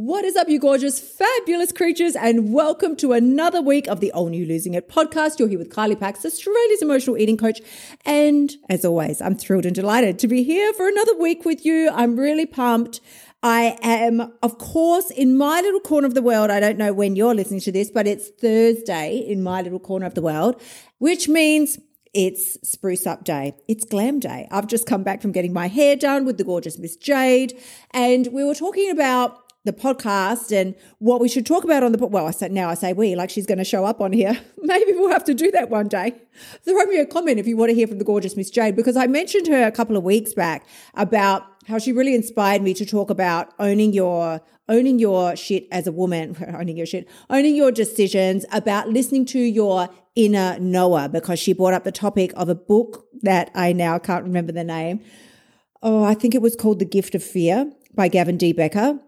What is up, you gorgeous, fabulous creatures, and welcome to another week of the All New Losing It podcast. You're here with Kylie Pax, Australia's emotional eating coach. And as always, I'm thrilled and delighted to be here for another week with you. I'm really pumped. I am, of course, in my little corner of the world. I don't know when you're listening to this, but it's Thursday in my little corner of the world, which means it's spruce up day. It's glam day. I've just come back from getting my hair done with the gorgeous Miss Jade. And we were talking about the podcast and what we should talk about on the well I said now I say we like she's going to show up on here. Maybe we'll have to do that one day. Throw me a comment if you want to hear from the gorgeous Miss Jade because I mentioned her a couple of weeks back about how she really inspired me to talk about owning your owning your shit as a woman owning your shit owning your decisions about listening to your inner knower because she brought up the topic of a book that I now can't remember the name. Oh I think it was called The Gift of Fear by Gavin de Becker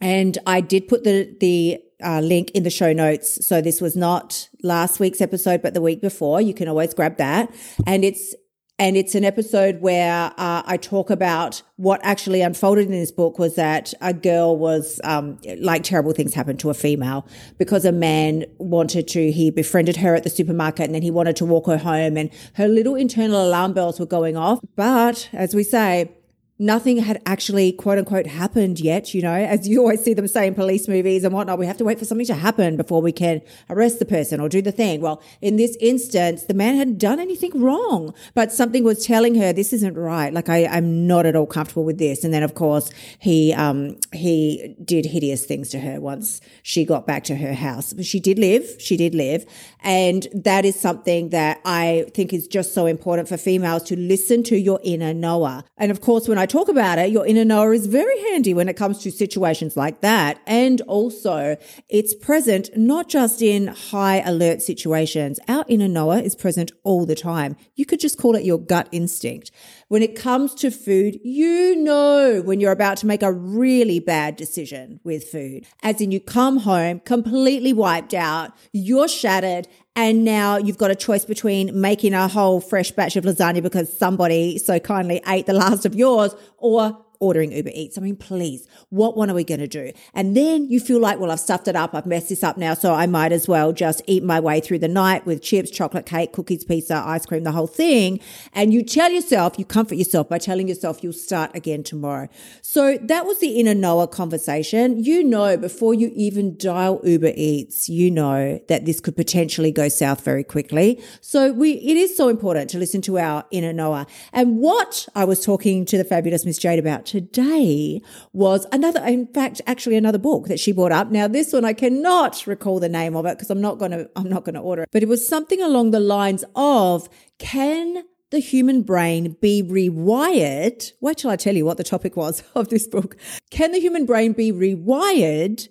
and I did put the, the uh, link in the show notes. So this was not last week's episode, but the week before. You can always grab that. And it's, and it's an episode where uh, I talk about what actually unfolded in this book was that a girl was um, like terrible things happened to a female because a man wanted to, he befriended her at the supermarket and then he wanted to walk her home and her little internal alarm bells were going off. But as we say, nothing had actually quote unquote happened yet, you know, as you always see them say in police movies and whatnot. We have to wait for something to happen before we can arrest the person or do the thing. Well, in this instance, the man hadn't done anything wrong, but something was telling her this isn't right. Like I, I'm not at all comfortable with this. And then of course he, um, he did hideous things to her once she got back to her house. But she did live. She did live. And that is something that I think is just so important for females to listen to your inner knower. And of course, when I talk about it, your inner knower is very handy when it comes to situations like that. And also it's present not just in high alert situations. Our inner knower is present all the time. You could just call it your gut instinct. When it comes to food, you know when you're about to make a really bad decision with food. As in you come home completely wiped out, you're shattered, and now you've got a choice between making a whole fresh batch of lasagna because somebody so kindly ate the last of yours or ordering Uber Eats. I mean, please, what one are we going to do? And then you feel like, well, I've stuffed it up. I've messed this up now. So I might as well just eat my way through the night with chips, chocolate cake, cookies, pizza, ice cream, the whole thing. And you tell yourself, you comfort yourself by telling yourself you'll start again tomorrow. So that was the inner knower conversation. You know, before you even dial Uber Eats, you know that this could potentially go south very quickly. So we, it is so important to listen to our inner knower. And what I was talking to the fabulous Miss Jade about today was another, in fact, actually another book that she brought up. Now, this one I cannot recall the name of it because I'm not going to, I'm not going to order it, but it was something along the lines of, can the human brain be rewired? Wait till I tell you what the topic was of this book. Can the human brain be rewired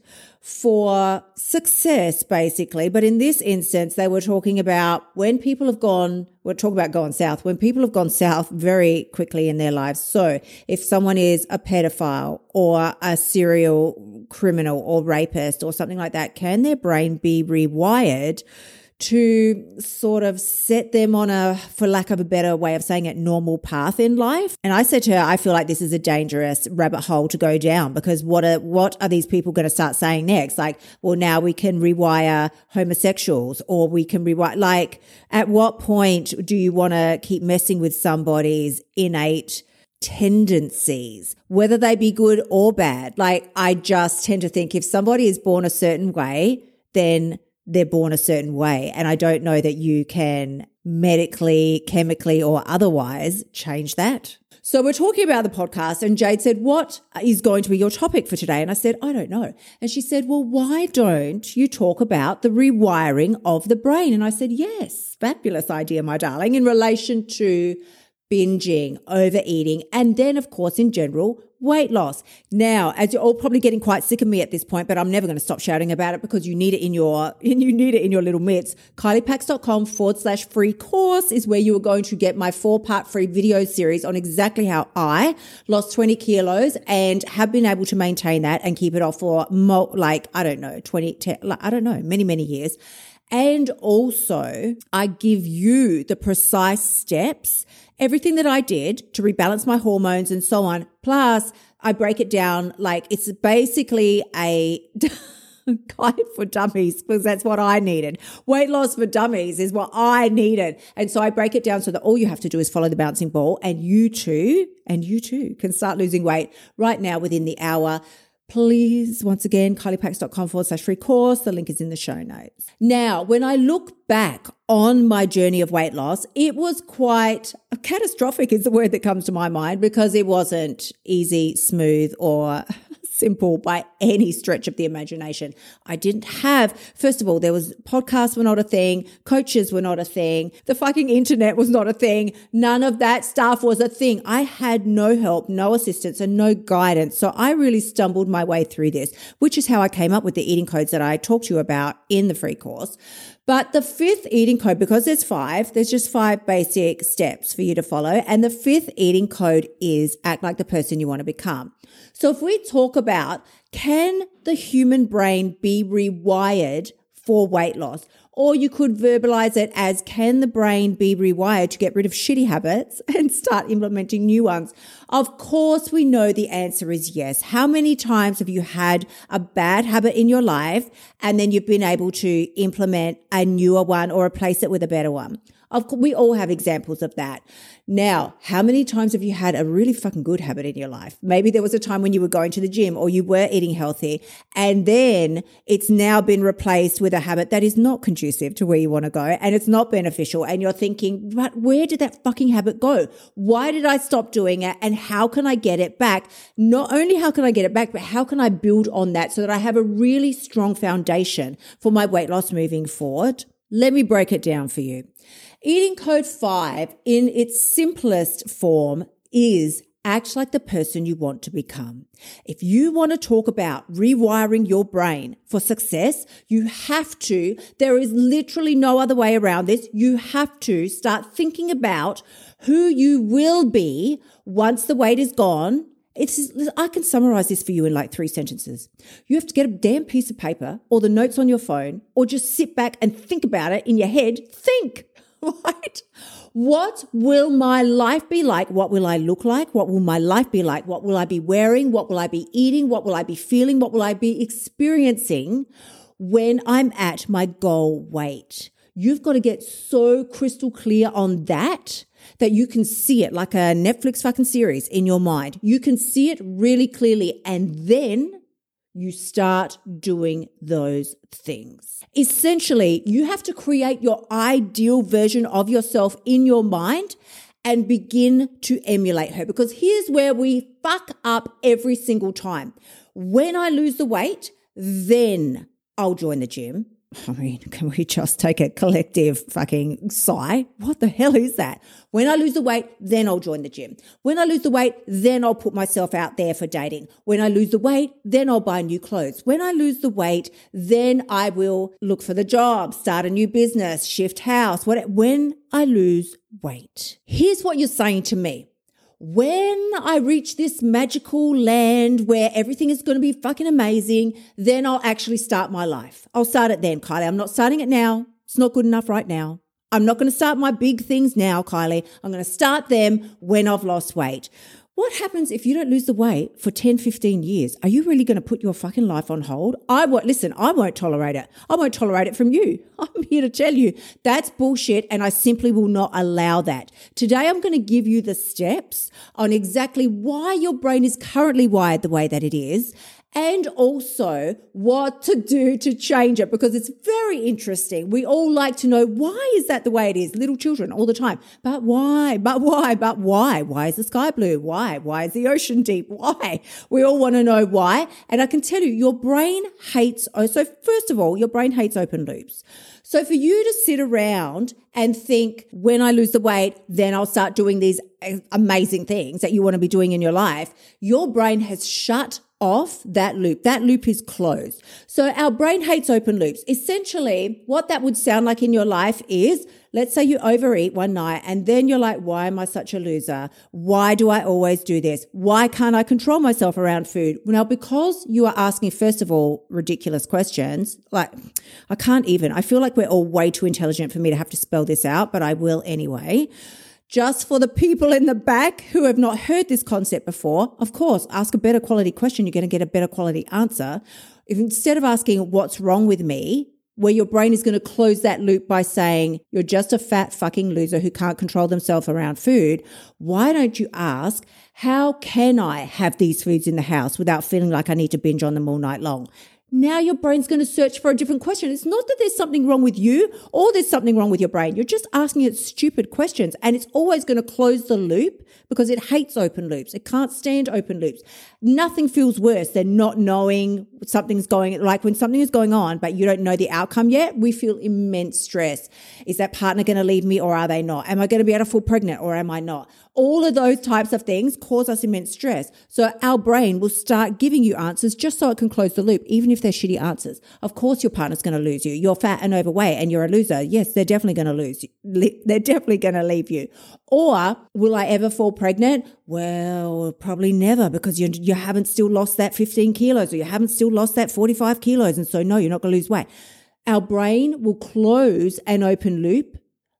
for success, basically. But in this instance, they were talking about when people have gone, we're talking about going south, when people have gone south very quickly in their lives. So if someone is a pedophile or a serial criminal or rapist or something like that, can their brain be rewired? To sort of set them on a, for lack of a better way of saying it, normal path in life. And I said to her, I feel like this is a dangerous rabbit hole to go down because what are, what are these people going to start saying next? Like, well, now we can rewire homosexuals or we can rewire, like, at what point do you want to keep messing with somebody's innate tendencies, whether they be good or bad? Like, I just tend to think if somebody is born a certain way, then they're born a certain way. And I don't know that you can medically, chemically, or otherwise change that. So we're talking about the podcast and Jade said, what is going to be your topic for today? And I said, I don't know. And she said, well, why don't you talk about the rewiring of the brain? And I said, yes, fabulous idea, my darling, in relation to binging, overeating, and then, of course, in general, weight loss. Now, as you're all probably getting quite sick of me at this point, but I'm never going to stop shouting about it because you need it in your, you need it in your little mitts. KyliePax.com forward slash free course is where you are going to get my four part free video series on exactly how I lost 20 kilos and have been able to maintain that and keep it off for mo- like, I don't know, 20, 10, like, I don't know, many, many years. And also, I give you the precise steps, everything that I did to rebalance my hormones and so on. Plus, I break it down like it's basically a guide for dummies because that's what I needed. Weight loss for dummies is what I needed. And so I break it down so that all you have to do is follow the bouncing ball and you too, and you too can start losing weight right now within the hour please, once again, kyliepax.com forward slash free course. The link is in the show notes. Now, when I look back on my journey of weight loss, it was quite catastrophic is the word that comes to my mind because it wasn't easy, smooth, or simple by any stretch of the imagination. I didn't have, first of all, there was podcasts were not a thing, coaches were not a thing, the fucking internet was not a thing. None of that stuff was a thing. I had no help, no assistance, and no guidance. So I really stumbled my way through this, which is how I came up with the eating codes that I talked to you about in the free course. But the fifth eating code, because there's five, there's just five basic steps for you to follow. And the fifth eating code is act like the person you want to become. So if we talk about can the human brain be rewired for weight loss? Or you could verbalize it as can the brain be rewired to get rid of shitty habits and start implementing new ones? Of course, we know the answer is yes. How many times have you had a bad habit in your life and then you've been able to implement a newer one or replace it with a better one? Of course, we all have examples of that. Now, how many times have you had a really fucking good habit in your life? Maybe there was a time when you were going to the gym or you were eating healthy and then it's now been replaced with a habit that is not conducive to where you want to go and it's not beneficial. And you're thinking, but where did that fucking habit go? Why did I stop doing it? And how can I get it back? Not only how can I get it back, but how can I build on that so that I have a really strong foundation for my weight loss moving forward? Let me break it down for you. Eating code five in its simplest form is act like the person you want to become. If you want to talk about rewiring your brain for success, you have to, there is literally no other way around this. You have to start thinking about who you will be once the weight is gone. It's, I can summarize this for you in like three sentences. You have to get a damn piece of paper or the notes on your phone or just sit back and think about it in your head. Think. right? What will my life be like? What will I look like? What will my life be like? What will I be wearing? What will I be eating? What will I be feeling? What will I be experiencing when I'm at my goal weight? You've got to get so crystal clear on that that you can see it like a Netflix fucking series in your mind. You can see it really clearly and then you start doing those things. Essentially, you have to create your ideal version of yourself in your mind and begin to emulate her because here's where we fuck up every single time. When I lose the weight, then I'll join the gym. I mean, can we just take a collective fucking sigh? What the hell is that? When I lose the weight, then I'll join the gym. When I lose the weight, then I'll put myself out there for dating. When I lose the weight, then I'll buy new clothes. When I lose the weight, then I will look for the job, start a new business, shift house. What, when I lose weight. Here's what you're saying to me when I reach this magical land where everything is going to be fucking amazing, then I'll actually start my life. I'll start it then, Kylie. I'm not starting it now. It's not good enough right now. I'm not going to start my big things now, Kylie. I'm going to start them when I've lost weight. What happens if you don't lose the weight for 10, 15 years? Are you really going to put your fucking life on hold? I won't, listen, I won't tolerate it. I won't tolerate it from you. I'm here to tell you that's bullshit and I simply will not allow that. Today, I'm going to give you the steps on exactly why your brain is currently wired the way that it is and also what to do to change it because it's very interesting. We all like to know why is that the way it is? Little children all the time. But why? But why? But why? Why is the sky blue? Why? Why is the ocean deep? Why? We all want to know why. And I can tell you, your brain hates, oh, so first of all, your brain hates open loops. So for you to sit around and think, when I lose the weight, then I'll start doing these amazing things that you want to be doing in your life, your brain has shut off that loop. That loop is closed. So our brain hates open loops. Essentially, what that would sound like in your life is let's say you overeat one night and then you're like, why am I such a loser? Why do I always do this? Why can't I control myself around food? Now, because you are asking, first of all, ridiculous questions, like I can't even, I feel like we're all way too intelligent for me to have to spell this out, but I will anyway. Just for the people in the back who have not heard this concept before, of course, ask a better quality question. You're going to get a better quality answer. If instead of asking what's wrong with me, where your brain is going to close that loop by saying, you're just a fat fucking loser who can't control themselves around food. Why don't you ask, how can I have these foods in the house without feeling like I need to binge on them all night long? Now your brain's going to search for a different question. It's not that there's something wrong with you or there's something wrong with your brain. You're just asking it stupid questions and it's always going to close the loop because it hates open loops. It can't stand open loops. Nothing feels worse than not knowing something's going, like when something is going on, but you don't know the outcome yet, we feel immense stress. Is that partner going to leave me or are they not? Am I going to be able to fall pregnant or am I not? All of those types of things cause us immense stress. So our brain will start giving you answers just so it can close the loop, even if they're shitty answers. Of course, your partner's going to lose you. You're fat and overweight and you're a loser. Yes, they're definitely going to lose. They're definitely going to leave you. Or will I ever fall pregnant? Well, probably never because you, you haven't still lost that 15 kilos or you haven't still lost that 45 kilos. And so no, you're not going to lose weight. Our brain will close an open loop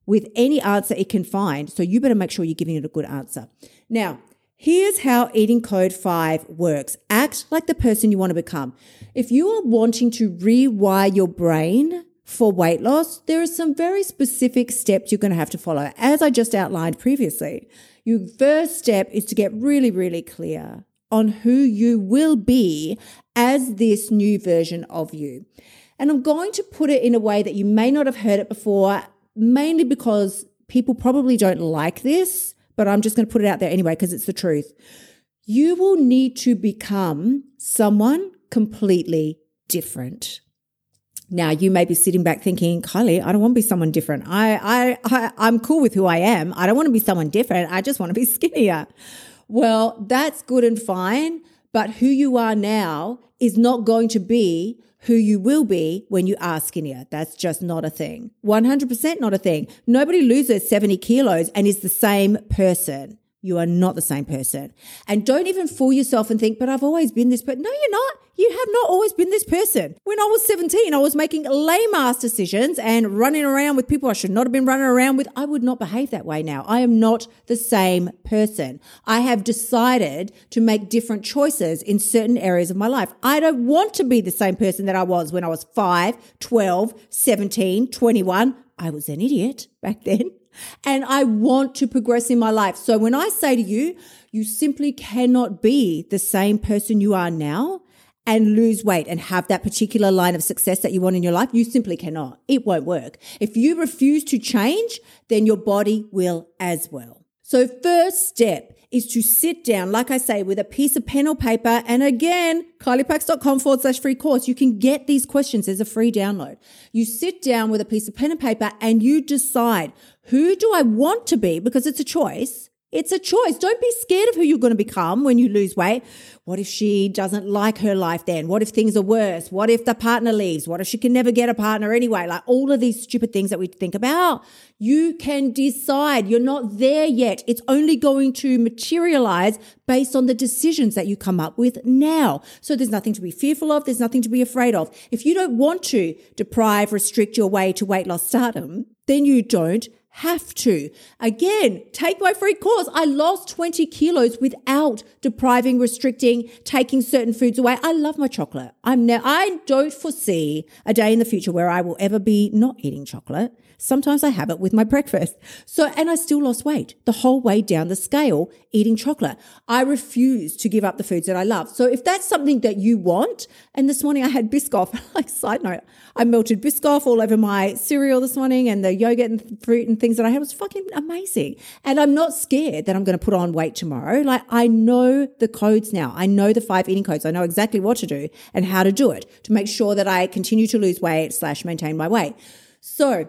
with any answer it can find. So you better make sure you're giving it a good answer. Now, here's how eating code five works. Act like the person you want to become. If you are wanting to rewire your brain for weight loss, there are some very specific steps you're going to have to follow. As I just outlined previously, your first step is to get really, really clear on who you will be as this new version of you. And I'm going to put it in a way that you may not have heard it before mainly because people probably don't like this, but I'm just going to put it out there anyway because it's the truth. You will need to become someone completely different. Now you may be sitting back thinking, Kylie, I don't want to be someone different. I, I, I, I'm cool with who I am. I don't want to be someone different. I just want to be skinnier. Well, that's good and fine. But who you are now is not going to be who you will be when you are skinnier. That's just not a thing. 100% not a thing. Nobody loses 70 kilos and is the same person. You are not the same person. And don't even fool yourself and think, but I've always been this person. No, you're not. You have not always been this person. When I was 17, I was making lame ass decisions and running around with people I should not have been running around with. I would not behave that way now. I am not the same person. I have decided to make different choices in certain areas of my life. I don't want to be the same person that I was when I was 5, 12, 17, 21. I was an idiot back then and I want to progress in my life. So when I say to you, you simply cannot be the same person you are now and lose weight and have that particular line of success that you want in your life. You simply cannot. It won't work. If you refuse to change, then your body will as well. So first step is to sit down, like I say, with a piece of pen or paper. And again, kyliepax.com forward slash free course. You can get these questions. as a free download. You sit down with a piece of pen and paper and you decide who do I want to be? Because it's a choice. It's a choice. Don't be scared of who you're going to become when you lose weight. What if she doesn't like her life then? What if things are worse? What if the partner leaves? What if she can never get a partner anyway? Like all of these stupid things that we think about. You can decide. You're not there yet. It's only going to materialize based on the decisions that you come up with now. So there's nothing to be fearful of. There's nothing to be afraid of. If you don't want to deprive, restrict your way to weight loss stardom, then you don't have to. Again, take my free course. I lost 20 kilos without depriving, restricting, taking certain foods away. I love my chocolate. I'm now, I don't foresee a day in the future where I will ever be not eating chocolate. Sometimes I have it with my breakfast. So, and I still lost weight the whole way down the scale eating chocolate. I refuse to give up the foods that I love. So if that's something that you want, and this morning I had Biscoff, like side note, I melted Biscoff all over my cereal this morning and the yogurt and fruit and things that I had was fucking amazing. And I'm not scared that I'm going to put on weight tomorrow. Like I know the codes now. I know the five eating codes. I know exactly what to do and how to do it to make sure that I continue to lose weight slash maintain my weight. So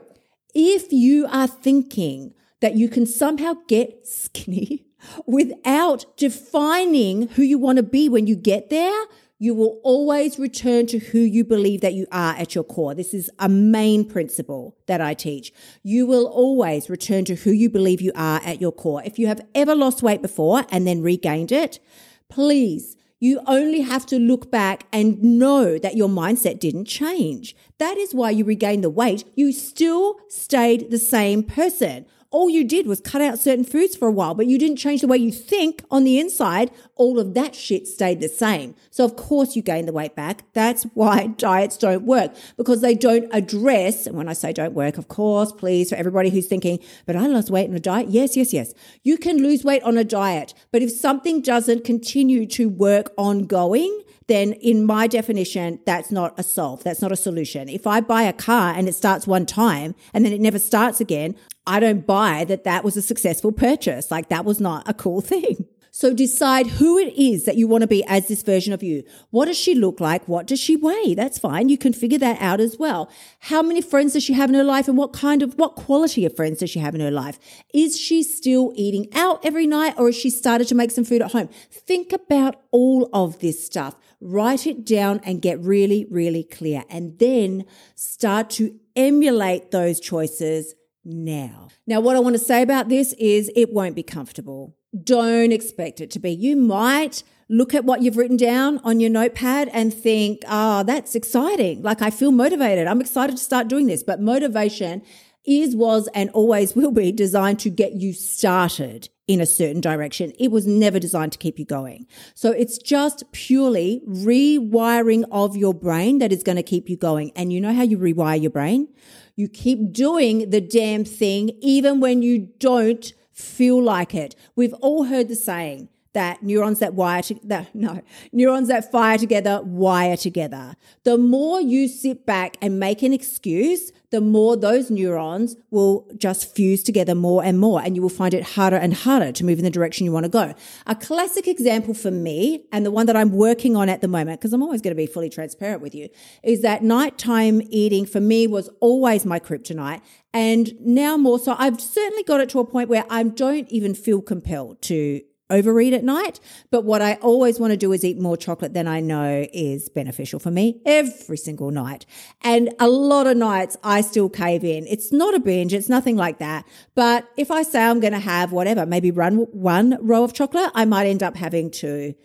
if you are thinking that you can somehow get skinny without defining who you want to be when you get there, you will always return to who you believe that you are at your core. This is a main principle that I teach. You will always return to who you believe you are at your core. If you have ever lost weight before and then regained it, please you only have to look back and know that your mindset didn't change. That is why you regained the weight. You still stayed the same person all you did was cut out certain foods for a while, but you didn't change the way you think on the inside. All of that shit stayed the same. So of course you gain the weight back. That's why diets don't work because they don't address, and when I say don't work, of course, please, for everybody who's thinking, but I lost weight on a diet. Yes, yes, yes. You can lose weight on a diet, but if something doesn't continue to work ongoing, then in my definition, that's not a solve. That's not a solution. If I buy a car and it starts one time and then it never starts again, I don't buy that that was a successful purchase. Like that was not a cool thing. So decide who it is that you want to be as this version of you. What does she look like? What does she weigh? That's fine. You can figure that out as well. How many friends does she have in her life and what kind of, what quality of friends does she have in her life? Is she still eating out every night or has she started to make some food at home? Think about all of this stuff. Write it down and get really, really clear and then start to emulate those choices now. Now, what I want to say about this is it won't be comfortable. Don't expect it to be. You might look at what you've written down on your notepad and think, oh, that's exciting. Like I feel motivated. I'm excited to start doing this. But motivation is, was, and always will be designed to get you started in a certain direction. It was never designed to keep you going. So it's just purely rewiring of your brain that is going to keep you going. And you know how you rewire your brain? You keep doing the damn thing even when you don't feel like it. We've all heard the saying that neurons that wire no neurons that fire together wire together. The more you sit back and make an excuse the more those neurons will just fuse together more and more and you will find it harder and harder to move in the direction you want to go. A classic example for me and the one that i'm working on at the moment because i'm always going to be fully transparent with you is that nighttime eating for me was always my kryptonite and now more so i've certainly got it to a point where i don't even feel compelled to overeat at night. But what I always want to do is eat more chocolate than I know is beneficial for me every single night. And a lot of nights I still cave in. It's not a binge. It's nothing like that. But if I say I'm going to have whatever, maybe run one row of chocolate, I might end up having two.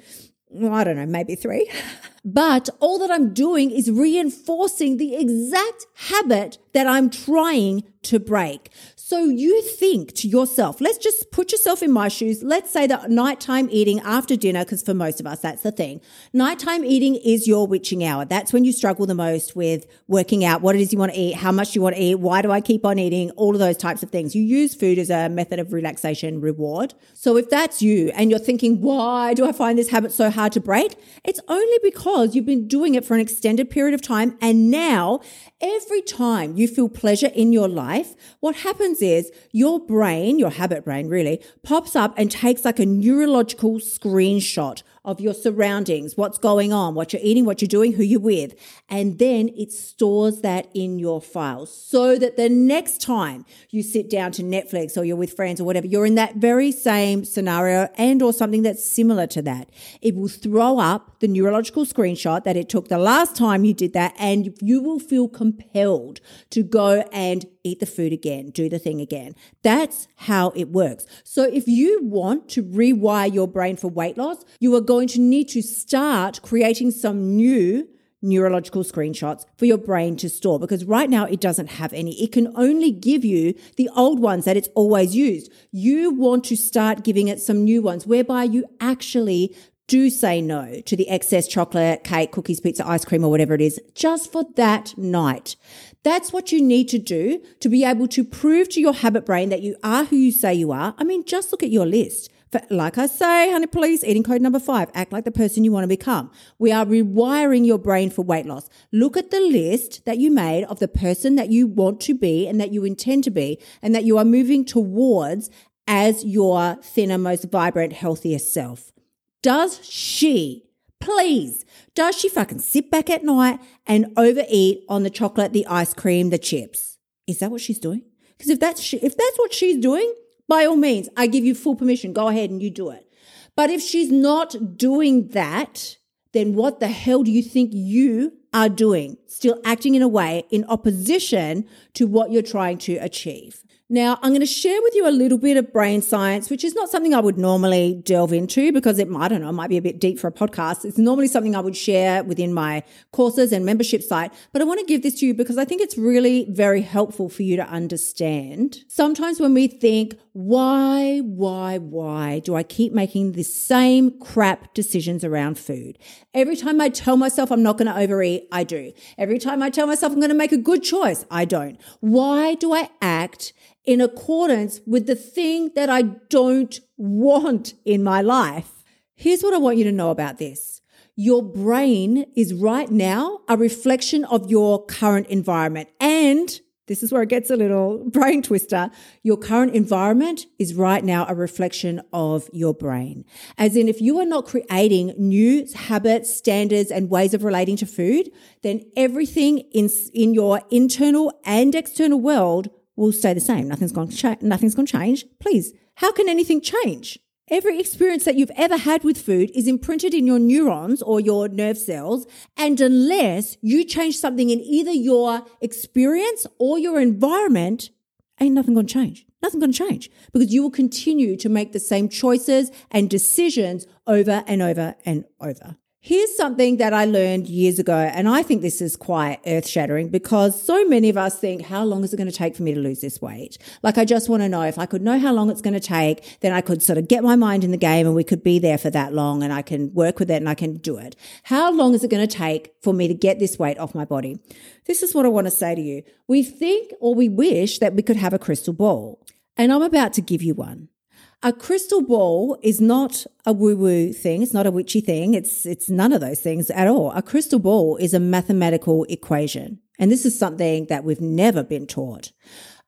I don't know, maybe three. But all that I'm doing is reinforcing the exact habit that I'm trying to break. So you think to yourself, let's just put yourself in my shoes. Let's say that nighttime eating after dinner, because for most of us, that's the thing. Nighttime eating is your witching hour. That's when you struggle the most with working out what it is you want to eat, how much you want to eat, why do I keep on eating, all of those types of things. You use food as a method of relaxation reward. So if that's you and you're thinking, why do I find this habit so hard to break? It's only because you've been doing it for an extended period of time. And now every time you feel pleasure in your life, what happens happens is your brain, your habit brain really, pops up and takes like a neurological screenshot of your surroundings, what's going on, what you're eating, what you're doing, who you're with. And then it stores that in your files so that the next time you sit down to Netflix or you're with friends or whatever, you're in that very same scenario and or something that's similar to that. It will throw up the neurological screenshot that it took the last time you did that and you will feel compelled to go and eat the food again, do the thing again. That's how it works. So if you want to rewire your brain for weight loss, you are going to need to start creating some new neurological screenshots for your brain to store because right now it doesn't have any. It can only give you the old ones that it's always used. You want to start giving it some new ones whereby you actually do say no to the excess chocolate, cake, cookies, pizza, ice cream, or whatever it is, just for that night. That's what you need to do to be able to prove to your habit brain that you are who you say you are. I mean, just look at your list. For, like I say, honey, please, eating code number five, act like the person you want to become. We are rewiring your brain for weight loss. Look at the list that you made of the person that you want to be and that you intend to be and that you are moving towards as your thinner, most vibrant, healthiest self. Does she, please, does she fucking sit back at night and overeat on the chocolate, the ice cream, the chips? Is that what she's doing? Because if that's if that's what she's doing, by all means, I give you full permission. Go ahead and you do it. But if she's not doing that, then what the hell do you think you are doing? Still acting in a way in opposition to what you're trying to achieve. Now, I'm going to share with you a little bit of brain science, which is not something I would normally delve into because it, I don't know, it might be a bit deep for a podcast. It's normally something I would share within my courses and membership site, but I want to give this to you because I think it's really very helpful for you to understand. Sometimes when we think, why, why, why do I keep making the same crap decisions around food? Every time I tell myself I'm not going to overeat, I do. Every time I tell myself I'm going to make a good choice, I don't. Why do I act in accordance with the thing that I don't want in my life. Here's what I want you to know about this. Your brain is right now a reflection of your current environment. And this is where it gets a little brain twister. Your current environment is right now a reflection of your brain. As in, if you are not creating new habits, standards, and ways of relating to food, then everything in, in your internal and external world will stay the same. Nothing's going to cha- nothing's going to change. Please, how can anything change? Every experience that you've ever had with food is imprinted in your neurons or your nerve cells. And unless you change something in either your experience or your environment, ain't nothing going to change. Nothing going to change because you will continue to make the same choices and decisions over and over and over. Here's something that I learned years ago, and I think this is quite earth shattering because so many of us think, how long is it going to take for me to lose this weight? Like, I just want to know if I could know how long it's going to take, then I could sort of get my mind in the game and we could be there for that long and I can work with it and I can do it. How long is it going to take for me to get this weight off my body? This is what I want to say to you. We think or we wish that we could have a crystal ball, and I'm about to give you one. A crystal ball is not a woo woo thing. It's not a witchy thing. It's, it's none of those things at all. A crystal ball is a mathematical equation. And this is something that we've never been taught.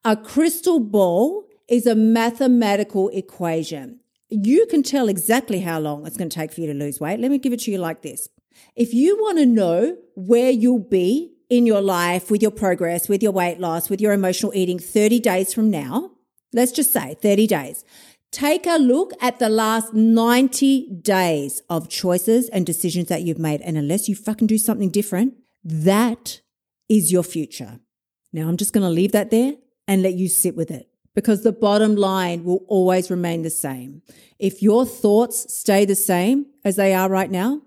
A crystal ball is a mathematical equation. You can tell exactly how long it's going to take for you to lose weight. Let me give it to you like this. If you want to know where you'll be in your life with your progress, with your weight loss, with your emotional eating 30 days from now, let's just say 30 days. Take a look at the last 90 days of choices and decisions that you've made. And unless you fucking do something different, that is your future. Now, I'm just going to leave that there and let you sit with it because the bottom line will always remain the same. If your thoughts stay the same as they are right now,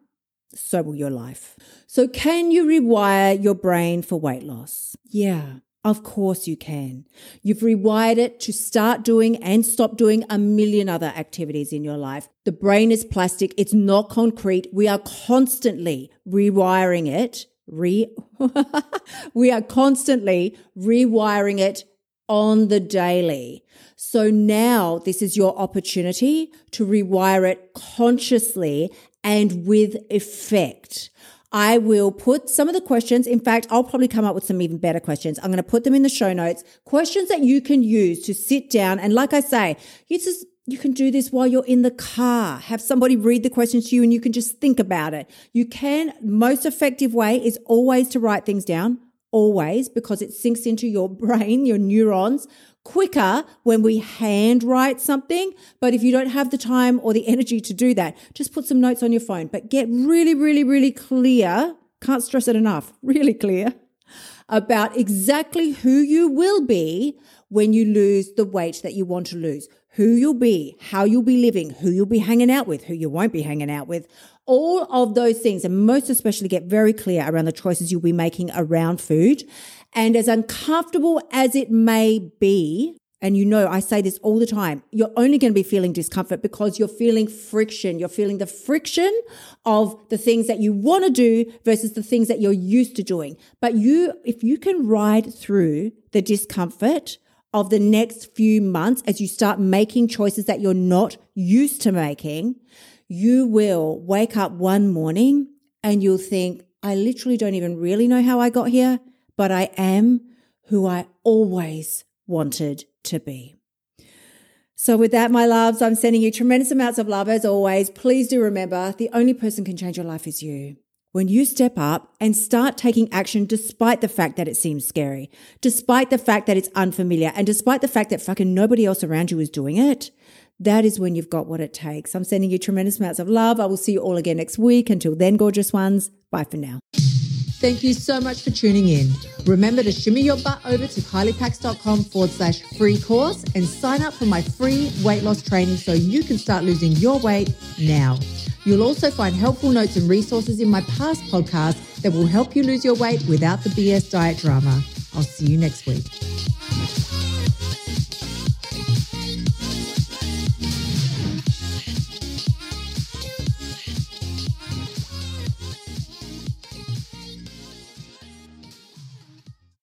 so will your life. So, can you rewire your brain for weight loss? Yeah. Of course you can. You've rewired it to start doing and stop doing a million other activities in your life. The brain is plastic. It's not concrete. We are constantly rewiring it. Re, we are constantly rewiring it on the daily. So now this is your opportunity to rewire it consciously and with effect. I will put some of the questions. In fact, I'll probably come up with some even better questions. I'm going to put them in the show notes. Questions that you can use to sit down. And like I say, you just, you can do this while you're in the car. Have somebody read the questions to you and you can just think about it. You can, most effective way is always to write things down. Always because it sinks into your brain, your neurons quicker when we handwrite something. But if you don't have the time or the energy to do that, just put some notes on your phone. But get really, really, really clear. Can't stress it enough. Really clear about exactly who you will be when you lose the weight that you want to lose, who you'll be, how you'll be living, who you'll be hanging out with, who you won't be hanging out with, all of those things, and most especially get very clear around the choices you'll be making around food and as uncomfortable as it may be, and you know, I say this all the time, you're only going to be feeling discomfort because you're feeling friction. You're feeling the friction of the things that you want to do versus the things that you're used to doing. But you, if you can ride through the discomfort of the next few months as you start making choices that you're not used to making, you will wake up one morning and you'll think, I literally don't even really know how I got here but I am who I always wanted to be. So, with that, my loves, I'm sending you tremendous amounts of love as always. Please do remember the only person can change your life is you. When you step up and start taking action despite the fact that it seems scary, despite the fact that it's unfamiliar, and despite the fact that fucking nobody else around you is doing it, that is when you've got what it takes. I'm sending you tremendous amounts of love. I will see you all again next week. Until then, gorgeous ones, bye for now. Thank you so much for tuning in. Remember to shimmy your butt over to kyliepax.com forward slash free course and sign up for my free weight loss training so you can start losing your weight now. You'll also find helpful notes and resources in my past podcasts that will help you lose your weight without the BS diet drama. I'll see you next week.